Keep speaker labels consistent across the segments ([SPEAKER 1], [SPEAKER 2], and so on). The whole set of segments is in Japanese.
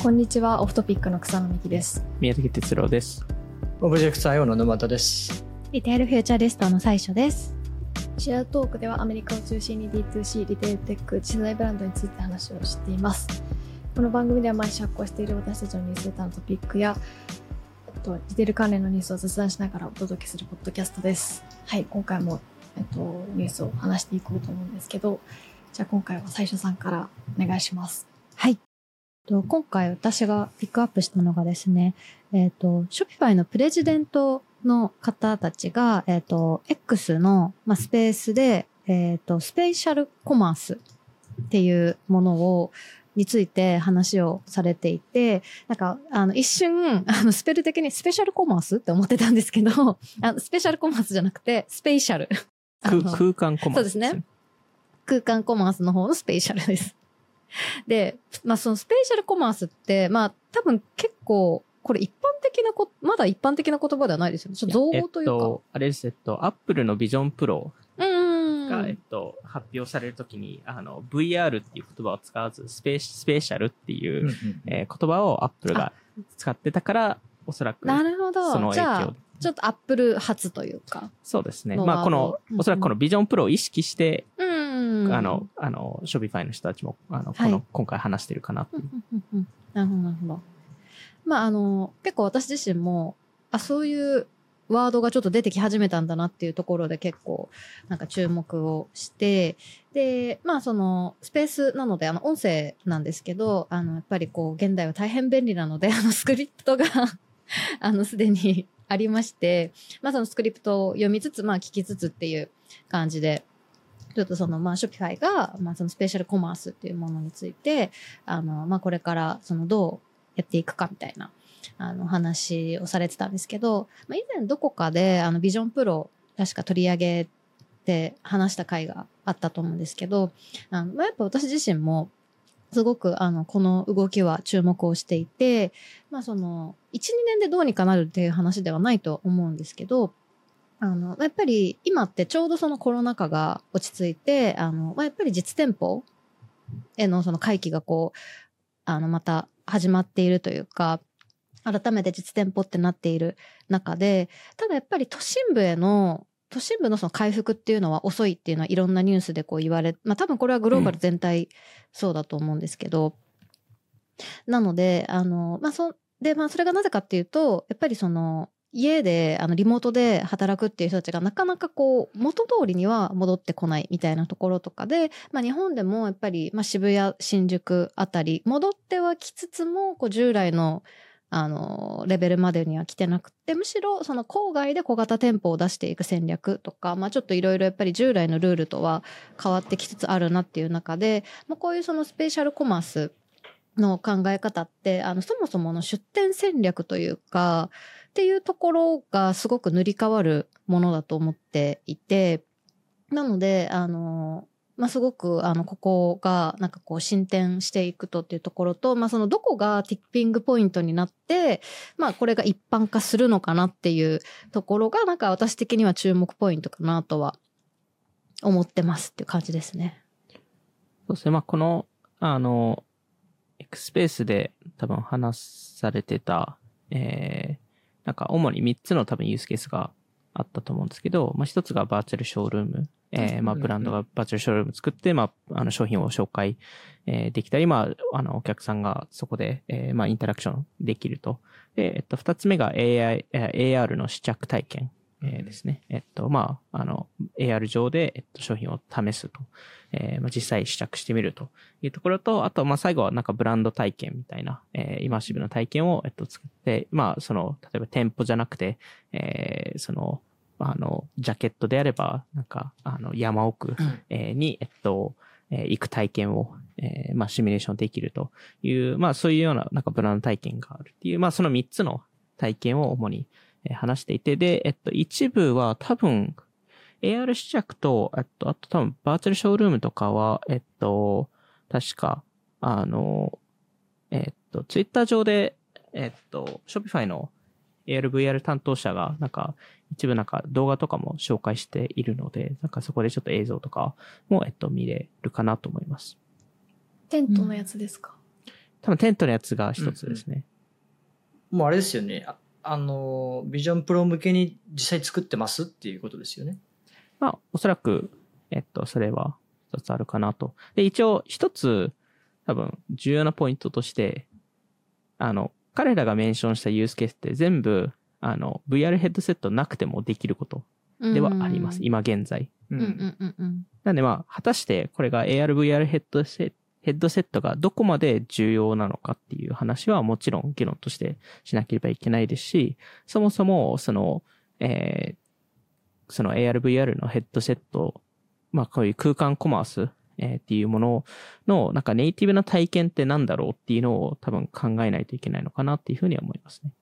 [SPEAKER 1] こんにちは、 Off Topic の草野美希です。
[SPEAKER 2] 宮崎哲郎です。
[SPEAKER 3] Object IO の沼田です。
[SPEAKER 4] retail futurist の最所です。
[SPEAKER 1] シェアトークではアメリカを中心に D2C、 retail tech、次世代ブランドについて話をしています。この番組では毎週発行している私たちのニュースレターのトピックや、えっと、リテール関連のニュースを雑談しながらお届けするポッドキャストです。はい、今回も、えっと、ニュースを話していこうと思うんですけど、じゃあ今回は最初さんからお願いします。
[SPEAKER 4] はい。と今回私がピックアップしたのがですね、えっ、と、Shopify のプレジデントの方たちが、えっ、と、X の、まあ、スペースで、えっ、と、スペシャルコマースっていうものを、について話をされていて、なんか、あの、一瞬、あの、スペル的にスペシャルコマースって思ってたんですけど、あのスペシャルコマースじゃなくて、スペーシャル。
[SPEAKER 2] 空空間コマンド
[SPEAKER 4] そうですね。空間コマースの方のスペシャルです。で、まあそのスペシャルコマースって、まあ多分結構、これ一般的なこ、まだ一般的な言葉ではないですよね。ちょっと造語というか。
[SPEAKER 2] えっと、あれです、えっと、アップルのビジョンプロ
[SPEAKER 4] うーん。
[SPEAKER 2] が、えっと、発表されるときに、あの、VR っていう言葉を使わず、スペースペーシャルっていう、えー言葉をアップルが使ってたから、おそらく、
[SPEAKER 4] なるほど。
[SPEAKER 2] その
[SPEAKER 4] じゃあ
[SPEAKER 2] 影響、
[SPEAKER 4] ちょっとアップル発というか。
[SPEAKER 2] そうですね。
[SPEAKER 4] の
[SPEAKER 2] まあ、このおそらくこの Vision Pro を意識して、
[SPEAKER 4] うーん。
[SPEAKER 2] あの、あの、 Shopify の人たちも、あの、こ
[SPEAKER 4] はい
[SPEAKER 2] の、今回話してるかなっていう。
[SPEAKER 4] なるほど、なるほど。まあ、あの、結構私自身も、あ、そういうワードがちょっと出てき始めたんだなっていうところで結構、なんか注目をして、で、まあ、その、スペースなので、あの、音声なんですけど、あの、やっぱりこう、現代は大変便利なので、あの、スクリプトが あの、すでにありまして、まあ、そのスクリプトを読みつつ、まあ、聞きつつっていう感じで、ちょっとその、まあ、ショピファイが、まあ、そのスペシャルコマースっていうものについて、あの、まあ、これから、その、どうやっていくかみたいな、あの、話をされてたんですけど、まあ、以前どこかで、あの、ビジョンプロ、確か取り上げて話した回があったと思うんですけど、あの、まあ、やっぱ私自身も、すごく、あの、この動きは注目をしていて、まあ、その、1、2年でどうにかなるっていう話ではないと思うんですけど、あの、やっぱり今ってちょうどそのコロナ禍が落ち着いて、あの、まあ、やっぱり実店舗へのその回帰がこう、あの、また始まっているというか、改めて実店舗ってなっている中で、ただやっぱり都心部への、都心部のその回復っていうのは遅いっていうのはいろんなニュースでこう言われ、まあ多分これはグローバル全体そうだと思うんですけど、なので、あの、まあそ、で、まあそれがなぜかっていうと、やっぱりその、家で、あの、リモートで働くっていう人たちがなかなかこう、元通りには戻ってこないみたいなところとかで、まあ日本でもやっぱり、まあ渋谷、新宿あたり、戻ってはきつつも、こう従来の、あの、レベルまでには来てなくて、むしろその郊外で小型店舗を出していく戦略とか、まあちょっといろいろやっぱり従来のルールとは変わってきつつあるなっていう中で、まあこういうそのスペシャルコマースの考え方って、あの、そもそもの出店戦略というか、っていうところがすごく塗り替わるものだと思っていて、なので、あの、まあ、すごく、あの、ここが、なんかこう、進展していくとっていうところと、まあ、その、どこがティッピングポイントになって、まあ、これが一般化するのかなっていうところが、なんか私的には注目ポイントかなとは、思ってますっていう感じですね。
[SPEAKER 2] そうですね。まあ、この、あの、X スペースで多分話されてた、えー、なんか主に3つの多分ユースケースがあったと思うんですけど、まあ、1つがバーチャルショールーム。えー、まあ、ブランドがバーチャルショールーム作って、まあ、あの、商品を紹介、えーできたり、まあ、あの、お客さんがそこで、えーまあ、インタラクションできると。で、えっと、2つ目が AI、えー AR の試着体験。えーですね。えっと、まあ、あの、AR 上で、えっと、商品を試すと。えーまあ、実際試着してみるというところと、あと、まあ、最後はなんかブランド体験みたいな、えーイマーシブな体験を、えっと、作って、まあ、その、例えば店舗じゃなくて、えーその、あの、ジャケットであれば、なんか、あの、山奥、えーに、えっと、えー行く体験を、えーまあ、シミュレーションできるという、まあ、そういうような、なんかブランド体験があるっていう、まあ、その3つの体験を主に、えー話していて、で、えっと、一部は多分、AR 試着と、えっと、あと多分、バーチャルショールームとかは、えっと、確か、あの、えっと、ツイッター上で、えっと、Shopify の AR、VR 担当者が、なんか、一部なんか動画とかも紹介しているので、なんかそこでちょっと映像とかも、えっと、見れるかなと思います。
[SPEAKER 1] テントのやつですか、
[SPEAKER 2] 多分テントのやつが一つですね。
[SPEAKER 3] もうあれですよね。ああの、ビジョンプロ向けに実際作ってますっていうことですよね。
[SPEAKER 2] まあ、おそらく、えっと、それは一つあるかなと。で、一応一つ、多分重要なポイントとして、あの、彼らがメンションしたユースケースって全部、あの、VR ヘッドセットなくてもできることではあります。今現在。
[SPEAKER 3] う
[SPEAKER 4] うんうんうんうん。
[SPEAKER 2] なんでまあ、果たしてこれが AR、VR ヘッドセット、ヘッドセットがどこまで重要なのかっていう話はもちろん議論としてしなければいけないですし、そもそもその、えーその AR、VR のヘッドセット、まあこういう空間コマース、えーっていうもののなんかネイティブな体験ってなんだろうっていうのを多分考えないといけないのかなっていうふうには思いますね。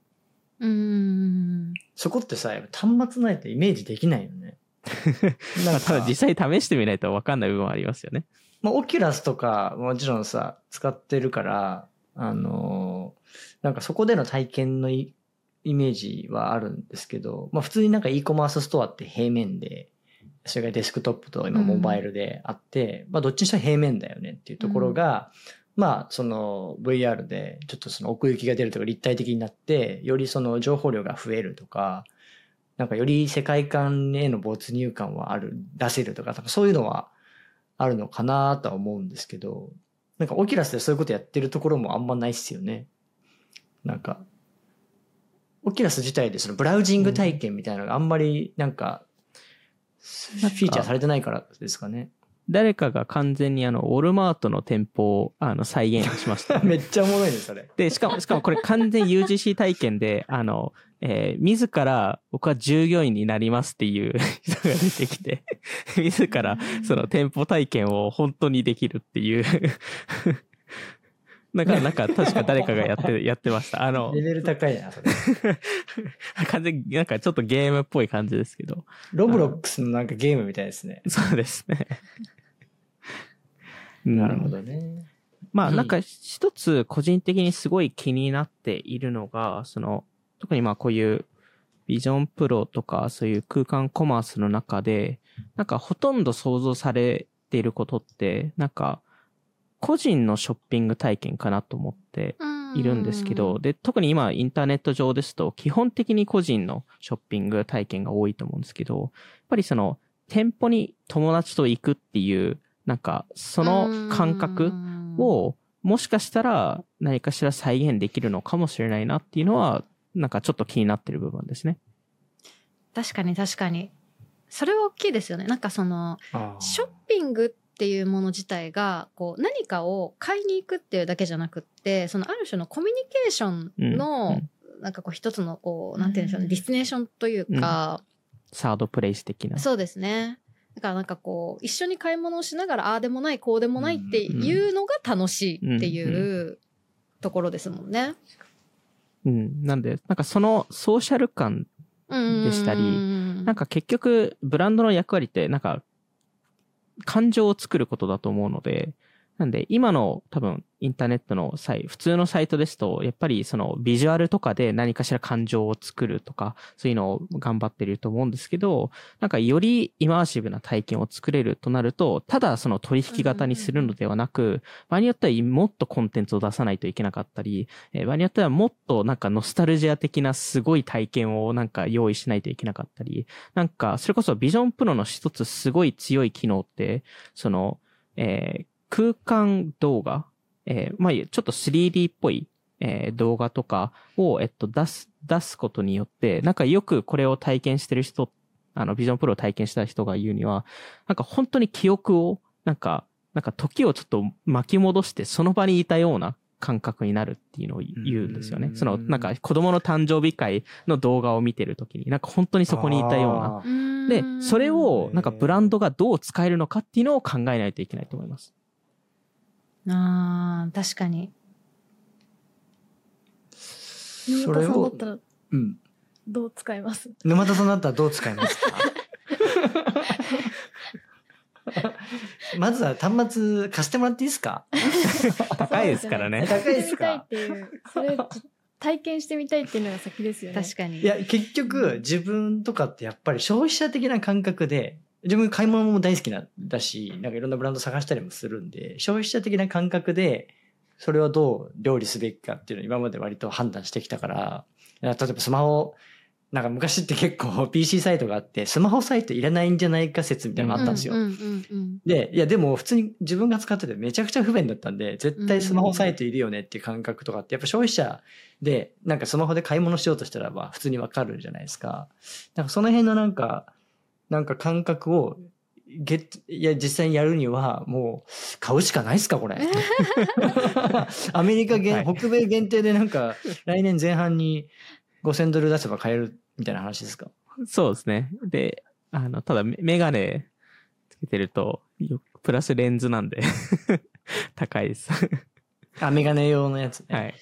[SPEAKER 4] うーん。
[SPEAKER 3] そこってさ、やっぱ端末ないとイメージできないよね。
[SPEAKER 2] まあただ実際試してみないと分かんない部分はありますよね。
[SPEAKER 3] まあ、オキュラスとか、もちろんさ、使ってるから、あのーなんかそこでの体験のイイメージはあるんですけど、まあ普通になんか e コマースストアって平面で、それがデスクトップと今モバイルであって、まあどっちにしたら平面だよねっていうところが、まあその VR でちょっとその奥行きが出るとか立体的になって、よりその情報量が増えるとか、なんかより世界観への没入感はある、出せるとかそういうのはあるのかなとは思うんですけど、なんかオキュラスでそういうことやってるところもあんまないっすよね。なんか、オキュラス自体でそのブラウジング体験みたいなのがあんまりなんか、フィーチャーされてないからですかね。
[SPEAKER 2] 誰かが完全にあの、ウォルマートの店舗をあの再現しました。
[SPEAKER 3] めっちゃおもろいね、それ。
[SPEAKER 2] で、しかも、しかもこれ完全 UGC 体験で、あの、えー自ら僕は従業員になりますっていう 人が出てきて、自らその店舗体験を本当にできるっていう。なんか、なんか確か誰かがやって、やってました。あの
[SPEAKER 3] レ、ベル高いな、それ。
[SPEAKER 2] 完全になんかちょっとゲームっぽい感じですけど。
[SPEAKER 3] ロブロックスのなんかゲームみたいですね。
[SPEAKER 2] そうですね。
[SPEAKER 3] なるほどね。
[SPEAKER 2] まあ、
[SPEAKER 3] うん
[SPEAKER 2] なんか一つ個人的にすごい気になっているのが、その、特にまあこういうビジョンプロとかそういう空間コマースの中で、なんかほとんど想像されていることって、なんか個人のショッピング体験かなと思っているんですけど、で、特に今インターネット上ですと基本的に個人のショッピング体験が多いと思うんですけど、やっぱりその店舗に友達と行くっていう、なんかその感覚を、もしかしたら何かしら再現できるのかもしれないなっていうのは、なんかちょっと気になってる部分ですね。
[SPEAKER 4] 確かに確かに。それは大きいですよね。なんかその、ショッピングっていうもの自体が、こう、何かを買いに行くっていうだけじゃなくって、そのある種のコミュニケーション
[SPEAKER 2] うん
[SPEAKER 4] の、
[SPEAKER 2] うん
[SPEAKER 4] なんかこう一つのこう、なんて言うんでしょうね、 destination というか、
[SPEAKER 2] サードプレイス的な。
[SPEAKER 4] そうですね。だからなんかこう、一緒に買い物をしながら、ああでもない、こうでもないっていうのが楽しいっていうところですもんね。
[SPEAKER 2] うん。なんで、なんかそのソーシャル感、でしたり
[SPEAKER 4] り
[SPEAKER 2] なん、か結局ブランドの役割ってなんか感情を作ることだと思うので、なんで今の多分インターネットのサイ普通のサイトですと、やっぱりそのビジュアルとかで何かしら感情を作るとか、そういうのを頑張ってると思うんですけど、なんかよりイマーシブな体験を作れるとなると、ただその取引型にするのではなく、場合によってはもっとコンテンツを出さないといけなかったり、場合によってはもっとなんかノスタルジア的なすごい体験をなんか用意しないといけなかったり、なんかそれこそビジョンプロの一つすごい強い機能って、その、えー空間動画、えーまあ、ちょっと 3D っぽい、えー動画とかを、えっと、出す、出すことによって、なんかよくこれを体験してる人、あの、ビジョンプロを体験した人が言うには、なんか本当に記憶を、なんか、なんか時をちょっと巻き戻してその場にいたような感覚になるっていうのを言うんですよね
[SPEAKER 3] う。ん
[SPEAKER 2] その、なんか子供の誕生日会の動画を見てるときに、なんか本当にそこにいたような。で、それをなんかブランドがどう使えるのかっていうのを考えないといけないと思います。
[SPEAKER 4] ああ、確かに。
[SPEAKER 1] 沼田さんだったら
[SPEAKER 3] うん。
[SPEAKER 1] どう使います？
[SPEAKER 3] 沼田さんだったらどう使いますか？まずは端末貸してもらっていいですか？
[SPEAKER 2] 高いですからね。
[SPEAKER 3] 高いですか？
[SPEAKER 1] それ、体験してみたいっていうのが先ですよね。
[SPEAKER 4] 確かに。
[SPEAKER 3] いや、結局、自分とかってやっぱり消費者的な感覚で、自分買い物も大好きな、だし、なんかいろんなブランド探したりもするんで、消費者的な感覚で、それをどう料理すべきかっていうのを今まで割と判断してきたから、例えばスマホ、なんか昔って結構 PC サイトがあって、スマホサイトいらないんじゃないか説みたいなのがあったんですよ。で、いやでも普通に自分が使っててめちゃくちゃ不便だったんで、絶対スマホサイトいるよねっていう感覚とかって、やっぱ消費者で、なんかスマホで買い物しようとしたらば普通にわかるじゃないですか。なんかその辺のなんか、なんか感覚を、ゲッいや、実際にやるには、もう、買うしかないっすか、これ。アメリカ限、
[SPEAKER 2] はい
[SPEAKER 3] 北米限定でなんか、来年前半に5000ドル出せば買えるみたいな話ですか？
[SPEAKER 2] そうですね。で、あの、ただメメガネつけてると、よプラスレンズなんで、高いです。
[SPEAKER 3] あ、メガネ用のやつね。
[SPEAKER 2] はい。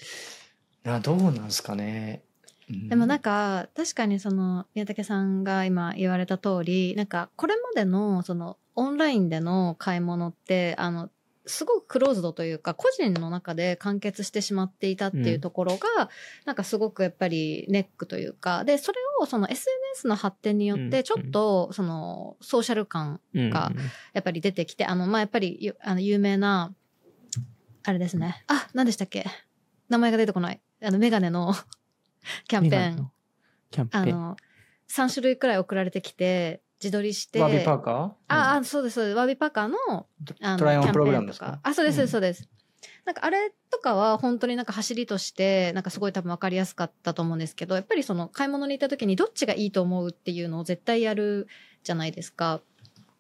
[SPEAKER 3] あどうなんですかね。う
[SPEAKER 4] でもなんか確かにその宮武さんが今言われた通りなんかこれまでのそのオンラインでの買い物ってあのすごくクローズドというか個人の中で完結してしまっていたっていうところが、なんかすごくやっぱりネックというかでそれをその SNS の発展によっ
[SPEAKER 2] うん
[SPEAKER 4] てちょっとそのソーシャル感
[SPEAKER 2] うん
[SPEAKER 4] がやっぱり出てきてあのまあやっぱりゆあの有名なあれですね。あ何でしたっけ？名前が出てこない。あのメガネのキャンペーン
[SPEAKER 2] キャンペーン。
[SPEAKER 4] あの、3種類くらい送られてきて、自撮りして。
[SPEAKER 3] ワービーパーカー？
[SPEAKER 4] あ、あ、そうです、そうです。ワービーパーカーの、あの、
[SPEAKER 3] トライオンプログラム
[SPEAKER 4] キャンペーンと
[SPEAKER 3] ですか
[SPEAKER 4] あ、そうです、
[SPEAKER 3] うん
[SPEAKER 4] そうです。なんかあれとかは本当になんか走りとして、なんかすごい多分分かりやすかったと思うんですけど、やっぱりその買い物に行った時にどっちがいいと思うっていうのを絶対やるじゃないですか。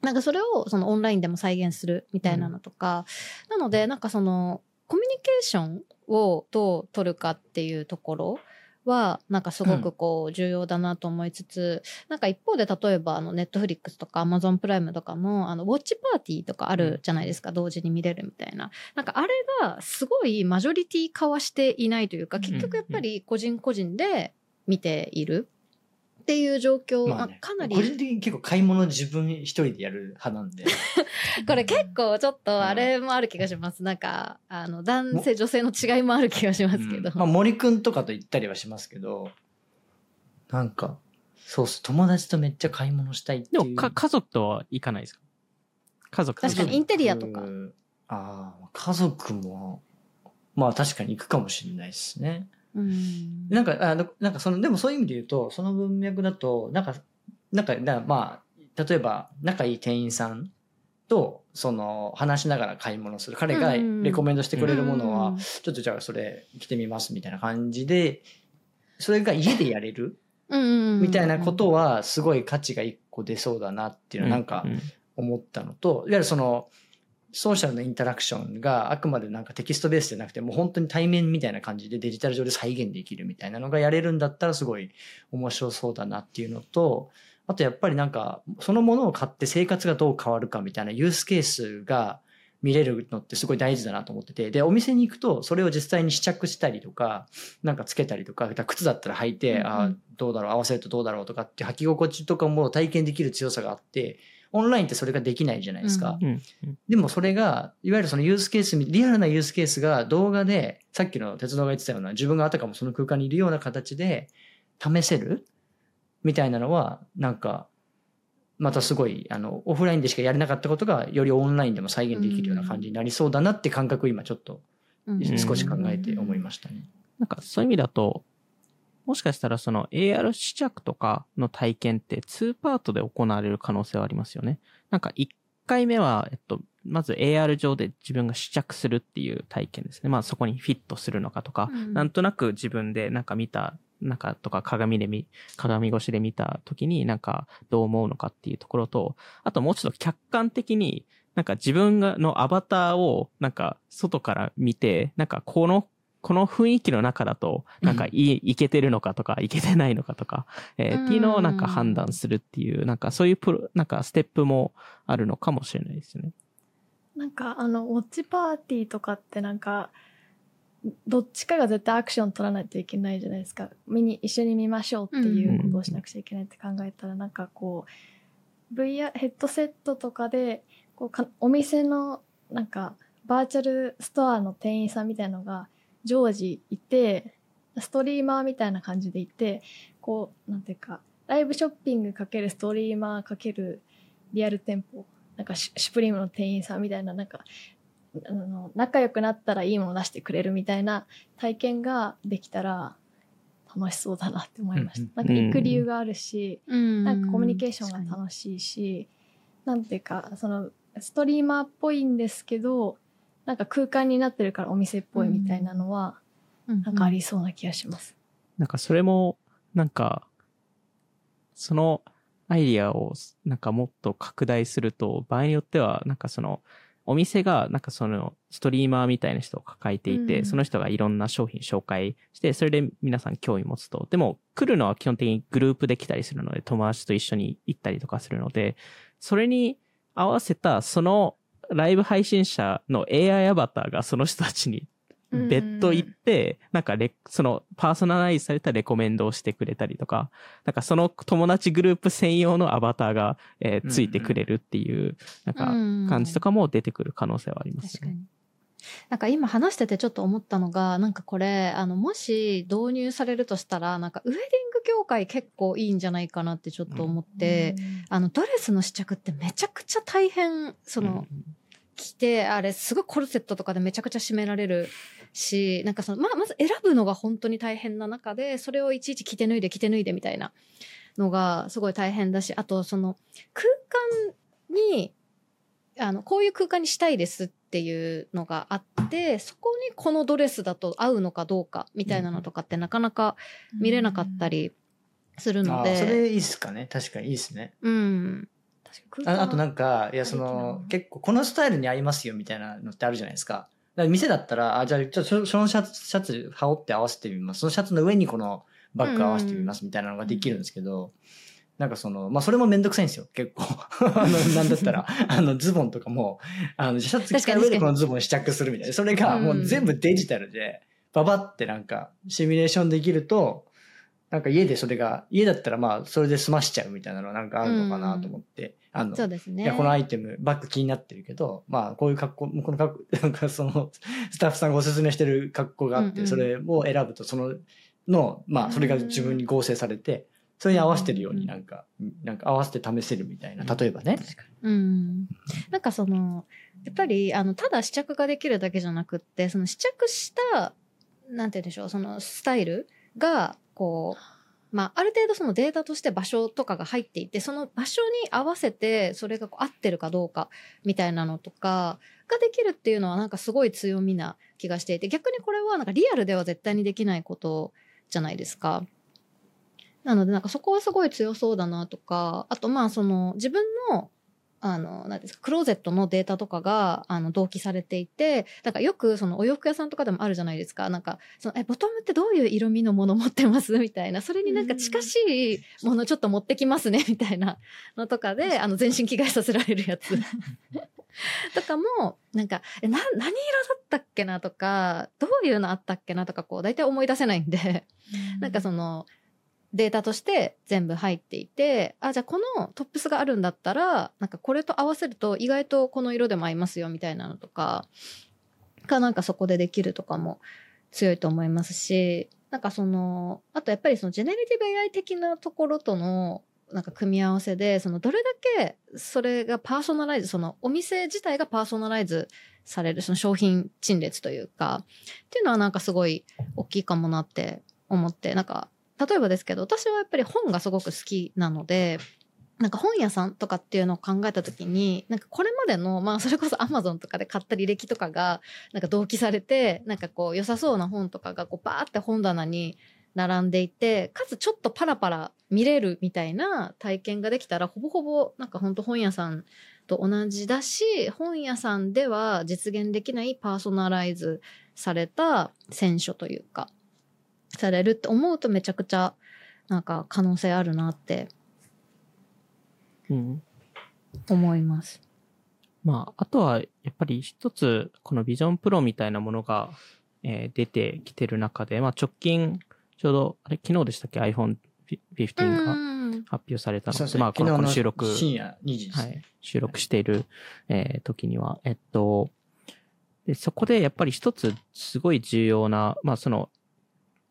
[SPEAKER 4] なんかそれをそのオンラインでも再現するみたいなのとか、なのでなんかそのコミュニケーションをどう取るかっていうところはなんかすごくこう重要だなと思いつつ、なんか一方で例えばあのネットフリックスとかアマゾンプライムとかのあのウォッチパーティーとかあるじゃないですか、同時に見れるみたいな。なんかあれがすごいマジョリティ化はしていないというか、結局やっぱり個人個人で見ているっていう状況、
[SPEAKER 3] まあね
[SPEAKER 4] あかなり
[SPEAKER 3] 個人的に結構買い物自分一人でやる派なんで。
[SPEAKER 4] これ結構ちょっとあれもある気がします。なんか、あの、男性、女性の違いもある気がしますけど。
[SPEAKER 3] うんまあ森くんとかと行ったりはしますけど、なんか、そうっす。友達とめっちゃ買い物したいっていう。
[SPEAKER 2] でもか、家族とは行かないですか？家族と
[SPEAKER 4] 確かにインテリアとか
[SPEAKER 3] うんああ、家族も、まあ確かに行くかもしれないですね。
[SPEAKER 4] うん。
[SPEAKER 3] なんか、あのなんかその、でもそういう意味で言うと、その文脈だと、なんか、なんか、なまあ、例えば、仲いい店員さんと、その、話しながら買い物する。彼が
[SPEAKER 4] うん
[SPEAKER 3] レコメンドしてくれるものは、
[SPEAKER 4] うん
[SPEAKER 3] ちょっとじゃあそれ着てみますみたいな感じで、それが家でやれる
[SPEAKER 4] うん
[SPEAKER 3] みたいなことは、すごい価値が一個出そうだなっていうのはなんか
[SPEAKER 2] う、
[SPEAKER 3] 思ったのと、いわゆるその、ソーシャルなインタラクションがあくまでなんかテキストベースじゃなくて、もう本当に対面みたいな感じでデジタル上で再現できるみたいなのがやれるんだったらすごい面白そうだなっていうのと、あとやっぱりなんか、そのものを買って生活がどう変わるかみたいなユースケースが見れるのってすごい大事だなと思ってて、で、お店に行くとそれを実際に試着したりとか、なんかつけたりとか、靴だったら履いて、
[SPEAKER 4] うんうん。
[SPEAKER 3] ああ、どうだろう、合わせるとどうだろうとかって履き心地とかも体験できる強さがあって、オンラインってそれができないじゃないですか。
[SPEAKER 2] うんうん
[SPEAKER 3] でもそれが、いわゆるそのユースケース、リアルなユースケースが動画で、さっきの鉄道が言ってたような、自分があたかもその空間にいるような形で試せるみたいなのは、なんか、またすごい、あの、オフラインでしかやれなかったことが、よりオンラインでも再現できるような感じになりそうだなって感覚を今ちょっと
[SPEAKER 4] うん
[SPEAKER 3] 少し考えて思いましたね。
[SPEAKER 2] なんかそういう意味だと、もしかしたらその AR 試着とかの体験って2パートで行われる可能性はありますよね。なんか1回目は、えっと、まず AR 上で自分が試着するっていう体験ですね。まあそこにフィットするのかとか、
[SPEAKER 4] うん
[SPEAKER 2] なんとなく自分でなんか見た、なんかとか鏡で見、鏡越しで見た時になんかどう思うのかっていうところと、あともうちょっと客観的になんか自分がのアバターをなんか外から見て、なんかこのこの雰囲気の中だと、なんかいい、いけてるのかとか、いけてないのかとか、えーっていうのをなんか判断するっていう、なんかそういうプロ、なんかステップもあるのかもしれないですよね。
[SPEAKER 1] なんかあのウォッチパーティーとかってなんかどっちかが絶対アクション取らないといけないじゃないですか。見に一緒に見ましょうっていうことをしなくちゃいけないって考えたら、なんかこう VR ヘッドセットとかでこうかお店のなんかバーチャルストアの店員さんみたいのが常時いてストリーマーみたいな感じでいてこうなんていうかライブショッピングかけるストリーマーかけるリアル店舗なんかシュシュプリームの店員さんみたいななんかあの仲良くなったらいいもの出してくれるみたいな体験ができたら楽しそうだなって思いまし
[SPEAKER 3] うん
[SPEAKER 1] た。なんか行く理由があるし、
[SPEAKER 4] うん
[SPEAKER 1] なんかコミュニケーションが楽しいし、なんていうか、そのストリーマーっぽいんですけど、なんか空間になってるからお店っぽいみたいなのは、なんかありそうな気がします。
[SPEAKER 2] なんかそれも、なんか、そのアイディアをなんかもっと拡大すると、場合によっては、なんかその、お店がなんかそのストリーマーみたいな人を抱えていて、
[SPEAKER 1] うん
[SPEAKER 2] その人がいろんな商品紹介して、それで皆さん興味持つと。でも来るのは基本的にグループで来たりするので、友達と一緒に行ったりとかするので、それに合わせたそのライブ配信者の AI アバターがその人たちに別途行って、なんかレ、そのパーソナライズされたレコメンドをしてくれたりとか、なんかその友達グループ専用のアバターが、えーついてくれるっていう、なんか感じとかも出てくる可能性はありますよね。
[SPEAKER 4] なんか今話しててちょっと思ったのが、なんかこれ、あの、もし導入されるとしたら、なんかウェディング業界結構いいんじゃないかなってちょっと思って、あの、ドレスの試着ってめちゃくちゃ大変、その、着て、あれ、すごいコルセットとかでめちゃくちゃ締められるし、なんかその、まあ、まず選ぶのが本当に大変な中で、それをいちいち着て脱いで着て脱いでみたいなのがすごい大変だし、あとその、空間に、あの、こういう空間にしたいですっていうのがあって、そこにこのドレスだと合うのかどうかみたいなのとかってなかなか見れなかったりするので。
[SPEAKER 3] あそれいいっすかね確かにいいっすね。
[SPEAKER 4] うん。
[SPEAKER 1] 確かに
[SPEAKER 3] ああとなんか、いや、その、結構このスタイルに合いますよみたいなのってあるじゃないですか。だから店だったら、あ、じゃあ、ちょそそのシャツ、シャツ羽織って合わせてみます。そのシャツの上にこのバッグ合わせてみますみたいなのができるんですけど、なんかその、まあ、それもめんどくさいんですよ、結構。あの、なんだったら、あの、ズボンとかも、あの、シャツ着た上でこのズボン試着するみたいな。それがもう全部デジタルで、ババってなんか、シミュレーションできると、なんか家でそれが、家だったらまあ、それで済ましちゃうみたいなのはなんかあるのかなと思って、あの、
[SPEAKER 4] そうですね。
[SPEAKER 3] いや、このアイテム、バッグ気になってるけど、まあ、こういう格好、この格好、なんかその、スタッフさんがおすすめしてる格好があって、
[SPEAKER 4] うんうん
[SPEAKER 3] それを選ぶと、その、の、まあ、それが自分に合成されて、それに合わせてるようになんか、なんか合わせて試せるみたいな、例えばね。
[SPEAKER 4] うん。なんかその、やっぱり、あの、ただ試着ができるだけじゃなくって、その試着した、なんて言うんでしょう、そのスタイルが、こう、まあ、ある程度そのデータとして場所とかが入っていて、その場所に合わせて、それがこう合ってるかどうか、みたいなのとか、ができるっていうのはなんかすごい強みな気がしていて、逆にこれはなんかリアルでは絶対にできないことじゃないですか。なのでなんかそこはすごい強そうだなとか、あとまあその自分のあの、なんですか、クローゼットのデータとかが、あの、同期されていて、だからよく、その、お洋服屋さんとかでもあるじゃないですか。なんか、その、え、ボトムってどういう色味のもの持ってます？みたいな。それになんか近しいものちょっと持ってきますね、みたいなのとかで、あの、全身着替えさせられるやつ。とかも、なんか、え、な、何色だったっけなとか、どういうのあったっけなとか、こう、大体思い出せないんで、なんかその、データとして全部入っていて、あ、じゃあこのトップスがあるんだったら、なんかこれと合わせると意外とこの色でも合いますよみたいなのとか、がなんかそこでできるとかも強いと思いますし、なんかその、あとやっぱりそのジェネリティブ AI 的なところとのなんか組み合わせで、そのどれだけそれがパーソナライズ、そのお店自体がパーソナライズされる、その商品陳列というか、っていうのはなんかすごい大きいかもなって思って、なんか例えばですけど、私はやっぱり本がすごく好きなので、なんか本屋さんとかっていうのを考えたときに、なんかこれまでの、まあそれこそ Amazon とかで買った履歴とかが、なんか同期されて、なんかこう良さそうな本とかがこうバーって本棚に並んでいて、かつちょっとパラパラ見れるみたいな体験ができたら、ほぼほぼなんか本当本屋さんと同じだし、本屋さんでは実現できないパーソナライズされた選書というか、されるって思うとめちゃくちゃなんか可能性あるなって
[SPEAKER 2] うん。
[SPEAKER 4] 思います。
[SPEAKER 2] まあ、あとは、やっぱり一つ、このビジョンプロみたいなものが、えー出てきてる中で、まあ直近、ちょうど、あれ、昨日でしたっけ ?iPhone 15が
[SPEAKER 4] うん
[SPEAKER 2] 発表されたので、まあ、このこの収録、
[SPEAKER 3] 深夜2時です。
[SPEAKER 2] はい、収録している、えー時には、えっと、で、そこでやっぱり一つすごい重要な、まあその、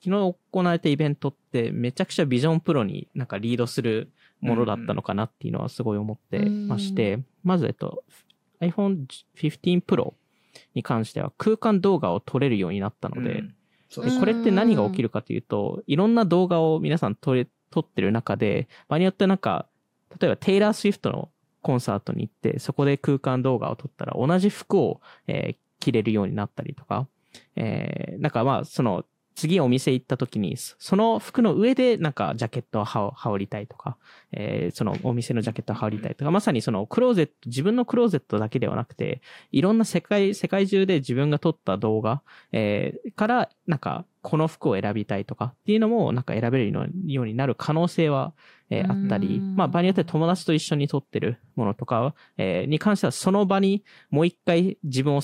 [SPEAKER 2] 昨日行われたイベントってめちゃくちゃビジョンプロになんかリードするものだったのかなっていうのはすごい思ってまして、まずえっと、iPhone 15 Pro に関しては空間動画を撮れるようになったので、
[SPEAKER 3] うん。
[SPEAKER 2] でこれって何が起きるかというと、いろんな動画を皆さん撮れ撮ってる中で、場合によってなんか、例えばテイラー・スウィフトのコンサートに行って、そこで空間動画を撮ったら同じ服を、えー着れるようになったりとか、えーなんかまあ、その、次お店行った時に、そその服の上でなんかジャケットを羽織りたいとか、えーそのお店のジャケットを羽織りたいとか、まさにそのクローゼット、自分のクローゼットだけではなくて、いろんな世界、世界中で自分が撮った動画、えーから、なんか、この服を選びたいとかっていうのも、なんか選べるようになる可能性は、えーあったり、
[SPEAKER 4] うん。
[SPEAKER 2] まあ場合によって友達と一緒に撮ってるものとか、えーに関してはその場にもう一回自分を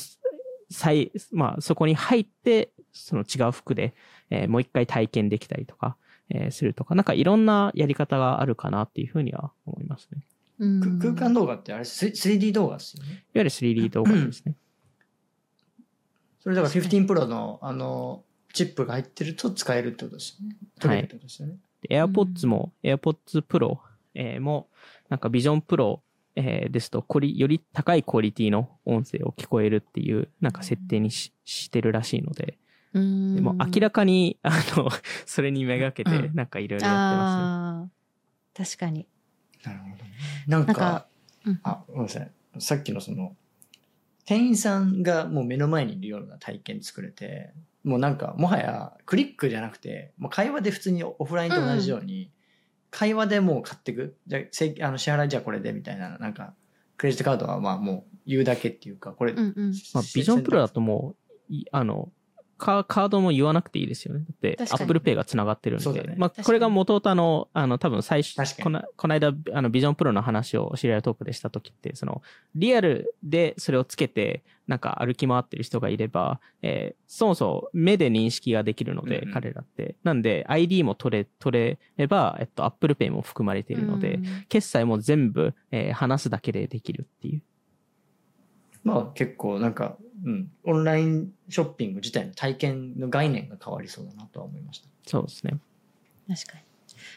[SPEAKER 2] 再、まあそこに入って、その違う服で、えーもう一回体験できたりとか、えーするとか、なんかいろんなやり方があるかなっていうふうには思いますね。
[SPEAKER 4] うん
[SPEAKER 3] く空間動画ってあれス 3D 動画ですよね。
[SPEAKER 2] いわゆる 3D 動画ですね。
[SPEAKER 3] それだから15 Pro のあの、チップが入ってると使えるってことですよね。撮れるってことですよね。
[SPEAKER 2] で AirPods も、AirPods Pro、えーも、なんか Vision Pro、えーですと、こり、より高いクオリティの音声を聞こえるっていう、なんか設定にししてるらしいので、
[SPEAKER 4] うん
[SPEAKER 2] でも明らかに、あの、それにめがけて、
[SPEAKER 3] うん
[SPEAKER 2] なんかいろいろやってま
[SPEAKER 4] あー確かに。
[SPEAKER 3] なるほどね。なんか、
[SPEAKER 4] かうん
[SPEAKER 3] あ、ごめんなさい。さっきのその、店員さんがもう目の前にいるような体験作れて、もうなんか、もはやクリックじゃなくて、もう会話で普通にオフラインと同じように、会話でもう買ってく？じゃあ、せあの支払いじゃあこれでみたいな、なんか、クレジットカードはまあもう言うだけっていうか、これ、
[SPEAKER 4] うんうん。
[SPEAKER 2] す。まあ、Vision Pro だともう、いあの、カカードも言わなくていいですよね。だって、Apple Pay が繋がってるんで。
[SPEAKER 3] ね
[SPEAKER 2] まあ、これが元々あの、あの、多分最初この、この間、あの、Vision Pro の話をシリアルトークでした時って、その、リアルでそれをつけて、なんか歩き回ってる人がいれば、えーそもそも目で認識ができるので、
[SPEAKER 3] うんうん
[SPEAKER 2] 彼らって。なんで、ID も取れ、取れれば、えっと、Apple Pay も含まれているので、
[SPEAKER 4] うん
[SPEAKER 2] 決済も全部、えー話すだけでできるっていう。
[SPEAKER 3] まあ結構なんか、うん、オンラインショッピング自体の体験の概念が変わりそうだなとは思いました。
[SPEAKER 2] そうですね。
[SPEAKER 4] 確かに。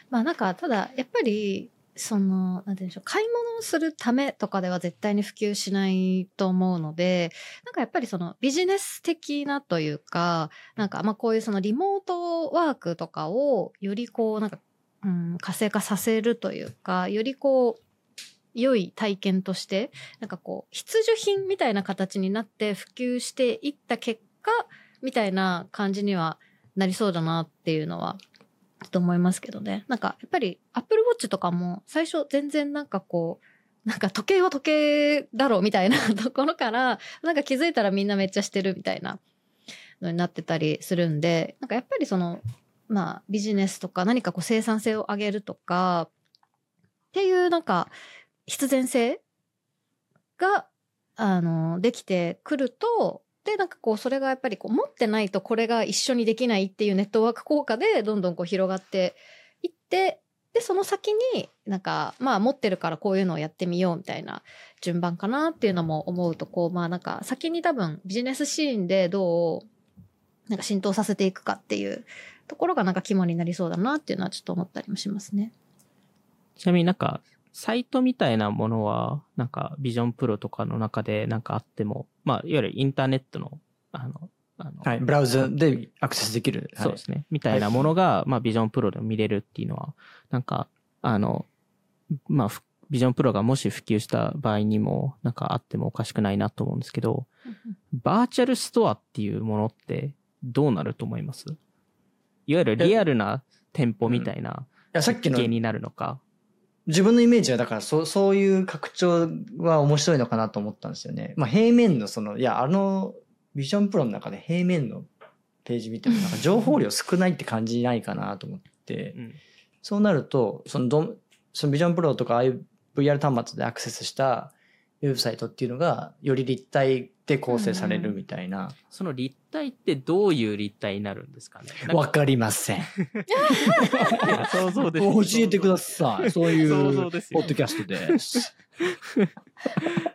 [SPEAKER 4] まあなんか、ただ、やっぱり、その、なんて言うんでしょう、買い物をするためとかでは絶対に普及しないと思うので、なんかやっぱりそのビジネス的なというか、なんかまあこういうそのリモートワークとかをよりこうなんか、うん、活性化させるというか、よりこう、良い体験として、なんかこう、必需品みたいな形になって普及していった結果、みたいな感じにはなりそうだなっていうのは、ちょっと思いますけどね。なんか、やっぱり Apple Watch とかも最初全然なんかこう、なんか時計は時計だろうみたいな ところから、なんか気づいたらみんなめっちゃしてるみたいなのになってたりするんで、なんかやっぱりその、まあビジネスとか何かこう生産性を上げるとか、っていうなんか必然性が、あの、できてくると、で、なんかこう、それがやっぱりこう、持ってないとこれが一緒にできないっていうネットワーク効果で、どんどんこう広がっていって、で、その先になんか、まあ持ってるからこういうのをやってみようみたいな順番かなっていうのも思うと、こう、まあなんか先に多分ビジネスシーンでどう、なんか浸透させていくかっていうところがなんか肝になりそうだなっていうのはちょっと思ったりもしますね。
[SPEAKER 2] ちなみになんか、サイトみたいなものは、なんか、ビジョンプロとかの中でなんかあっても、まあ、いわゆるインターネットの、あの、あの、
[SPEAKER 3] はい。ブラウザでアクセスできる。はい
[SPEAKER 2] そうですね。みたいなものが、まあ、ビジョンプロでも見れるっていうのは、なんか、あの、まあ、ふビジョンプロがもし普及した場合にも、なんかあってもおかしくないなと思うんですけど、バーチャルストアっていうものってどうなると思います？いわゆるリアルな店舗みたいない
[SPEAKER 3] や、さっきの
[SPEAKER 2] 系になるのか。
[SPEAKER 3] 自分のイメージはだからそそういう拡張は面白いのかなと思ったんですよね。まあ平面のその、いや、あの、ビジョンプロの中で平面のページ見てもなんか情報量少ないって感じないかなと思って、
[SPEAKER 2] うん
[SPEAKER 3] そうなると、そのど、そのビジョンプロとかああいう VR 端末でアクセスしたウェブサイトっていうのがより立体で構成されるみたいな。
[SPEAKER 2] その立体ってどういう立体になるんですかね？
[SPEAKER 3] わかりません。
[SPEAKER 2] 想像です。
[SPEAKER 3] 教えてください。そういうポッドキャストです。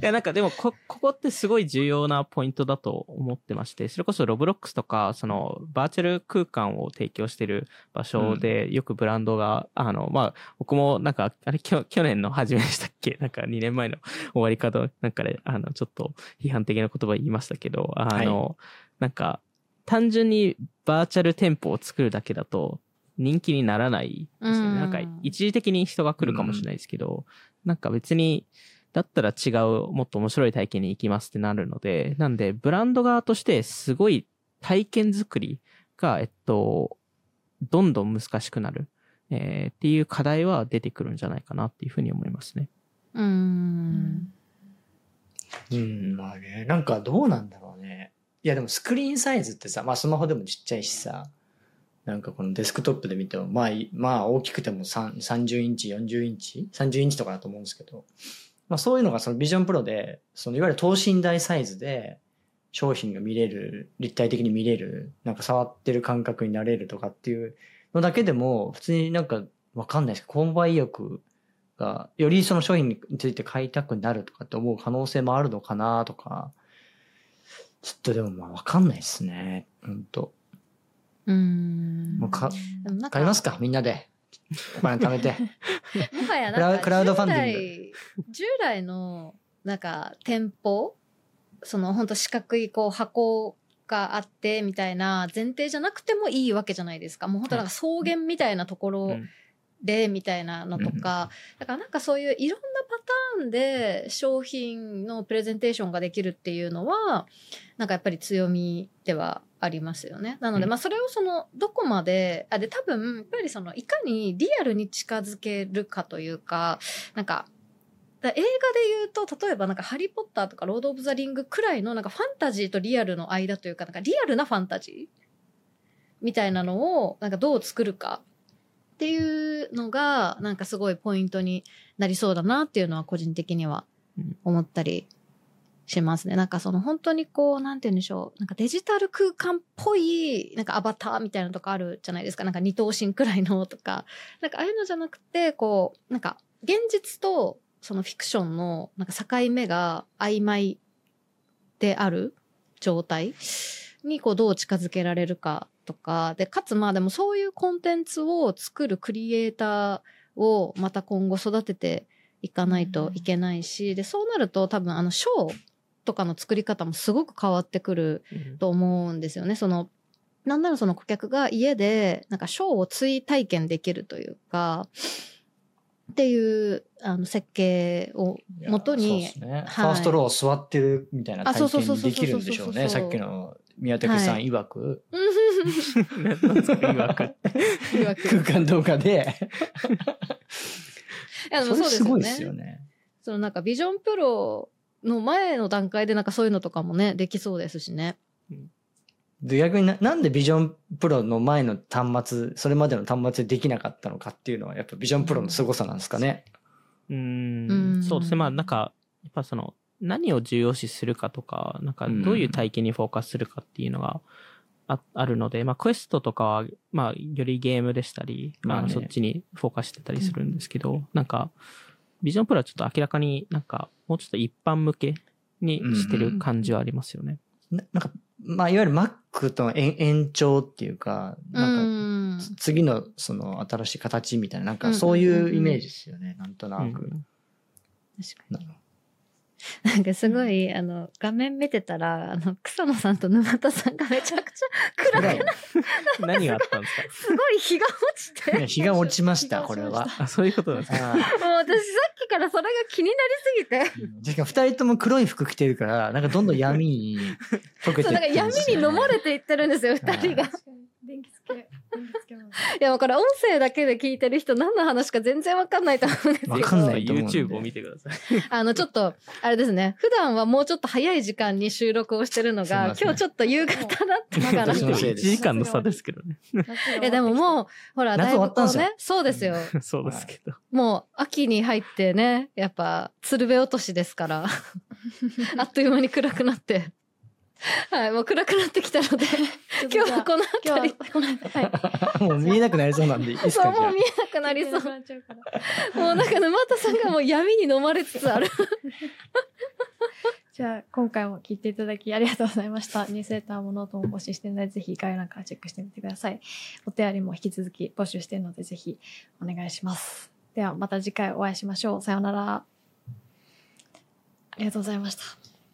[SPEAKER 2] いや、なんかでもこ、ここってすごい重要なポイントだと思ってまして、それこそロブロックスとか、その、バーチャル空間を提供してる場所で、よくブランドが、あの、まあ、僕もなんか、あれ、去去年の初めでしたっけ？なんか2年前の 終わり方、なんかで、あの、ちょっと批判的な言葉言いましたけど、あの、なんか、単純にバーチャル店舗を作るだけだと、人気にならないですよね。
[SPEAKER 4] うん。
[SPEAKER 2] なんか、一時的に人が来るかもしれないですけど、なんか別に、だったら違う、もっと面白い体験に行きますってなるので、なんで、ブランド側としてすごい体験作りが、えっと、どんどん難しくなる、えーっていう課題は出てくるんじゃないかなっていうふうに思いますね。
[SPEAKER 4] うん。
[SPEAKER 3] うん、まあね、なんかどうなんだろうね。いやでもスクリーンサイズってさ、まあスマホでもちっちゃいしさ、なんかこのデスクトップで見ても、まあ、まあ大きくても30インチ、40インチ ?30 インチとかだと思うんですけど、まあそういうのがそのビジョンプロで、そのいわゆる等身大サイズで商品が見れる、立体的に見れる、なんか触ってる感覚になれるとかっていうのだけでも、普通になんかわかんないですけど、購買意欲が、よりその商品について買いたくなるとかって思う可能性もあるのかなとか、ちょっとでもまあわかんないですね。ほんと。
[SPEAKER 4] うん
[SPEAKER 3] 買いますかみんなで。お金貯めて。
[SPEAKER 4] もはや
[SPEAKER 3] クラ
[SPEAKER 4] なんか
[SPEAKER 3] ウクラウドファンディング。
[SPEAKER 4] 従来のなんか店舗その本当四角いこう箱があってみたいな前提じゃなくてもいいわけじゃないですか。もう本当なんか草原みたいなところ
[SPEAKER 2] うん。
[SPEAKER 4] でみたいなのとか、だからなんかそういういろんターンで商品のプレゼンテーションができるっていうのはなんかやっぱり強みではありますよね。なので、
[SPEAKER 2] うん
[SPEAKER 4] まあそれをそのどこまで、あ、で多分やっぱりそのいかにリアルに近づけるかというか、なんか、だ映画で言うと、例えばなんかハリーポッターとかロード・オブ・ザ・リングくらいのなんかファンタジーとリアルの間というか、なんかリアルなファンタジーみたいなのをなんかどう作るかっていうのがなんかすごいポイントになりそうだなっていうのは個人的には思ったりしますね。なんかその本当にこう、なんて言うんでしょう。なんかデジタル空間っぽい、なんかアバターみたいなのとかあるじゃないですか。なんか二等身くらいのとか。なんかああいうのじゃなくて、こう、なんか現実とそのフィクションのなんか境目が曖昧である状態にこうどう近づけられるかとか。で、かつまあでもそういうコンテンツを作るクリエイターをまた今後育てていかないといけないし、で、そうなると多分あのショーとかの作り方もすごく変わってくると思うんですよね。その、なんならその顧客が家でなんかショーを追体験できるというか、っていうあの設計を元に
[SPEAKER 3] いやそうですね。
[SPEAKER 4] はい
[SPEAKER 3] ファーストロー座ってるみたいな体験できるんでしょうね。さっきの宮武さん曰く、
[SPEAKER 2] なんですか曰く。
[SPEAKER 4] いわく
[SPEAKER 3] 空間動画で。
[SPEAKER 4] いやでもそうですよね
[SPEAKER 3] それすごいですよね。
[SPEAKER 4] そのなんかビジョンプロの前の段階でなんかそういうのとかもねできそうですしね。
[SPEAKER 3] で逆にななんでビジョンプロの前の端末、それまでの端末でできなかったのかっていうのは、やっぱビジョンプロの凄さなんですかね。
[SPEAKER 2] う
[SPEAKER 4] うん
[SPEAKER 2] ん、そうですね。まあなんか、やっぱその、何を重要視するかとか、なんかどういう体験にフォーカスするかっていうのがああるので、まあクエストとかは、まあよりゲームでしたり、ま
[SPEAKER 3] まあね
[SPEAKER 2] あそっちにフォーカスしてたりするんですけど、なんか、ビジョンプロはちょっと明らかになんか、もうちょっと一般向けにしてる感じはありますよね。
[SPEAKER 3] ななんか、まあ、いわゆる Mac との延延長っていうか、なんか、次のその新しい形みたいな、なんかそういうイメージですよね。なんとなく。
[SPEAKER 2] うん
[SPEAKER 4] 確か
[SPEAKER 3] なる
[SPEAKER 4] に。なんかすごい、あの、画面見てたら、あの、草野さんと沼田さんがめちゃくちゃ暗い。
[SPEAKER 2] 何があったんですか？
[SPEAKER 4] すごい日が落ちて。
[SPEAKER 3] 日が落ちました、これは。
[SPEAKER 2] あ、そういうことですか？
[SPEAKER 3] あ
[SPEAKER 4] もう私さっきからそれが気になりすぎて。
[SPEAKER 3] あしかも二人とも黒い服着てるから、なんかどんどん闇に溶けて
[SPEAKER 4] そう、なんか闇に飲まれていってるんですよ、二人が。
[SPEAKER 1] 電気つけ電気つけます
[SPEAKER 4] や、もうこれ音声だけで聞いてる人何の話か全然わかんないと思うんです
[SPEAKER 3] わ
[SPEAKER 4] よ。
[SPEAKER 3] かんないと思うんで
[SPEAKER 2] YouTube を見てください。
[SPEAKER 4] あの、ちょっと、あれですね。普段はもうちょっと早い時間に収録をしてるのが、
[SPEAKER 3] すいません
[SPEAKER 4] 今日ちょっと夕方だったから。
[SPEAKER 2] 1
[SPEAKER 3] 私のせいです
[SPEAKER 2] 時間の差ですけどね。
[SPEAKER 4] え、でももう、ほら、
[SPEAKER 3] 夏
[SPEAKER 4] だいぶこうね、そうですよ。
[SPEAKER 2] そうですけど。
[SPEAKER 4] もう、秋に入ってね、やっぱ、鶴瓶落としですから、あっという間に暗くなって。はい、もう暗くなってきたので、今日はこの
[SPEAKER 1] 今
[SPEAKER 4] 辺り、
[SPEAKER 1] 日はこの辺はい
[SPEAKER 3] もう見えなくなりそうなんで、いいです
[SPEAKER 4] そう、
[SPEAKER 3] かじゃ
[SPEAKER 4] もう見えなくなりそう。もうなんか沼田さんがもう闇に飲まれつつある。
[SPEAKER 1] じゃあ、今回も聞いていただきありがとうございました。ニュースレターもノートも募集しているので、ぜひ概要欄からチェックしてみてください。お手やりも引き続き募集しているので、ぜひお願いします。では、また次回お会いしましょう。さようなら。ありがとうございました。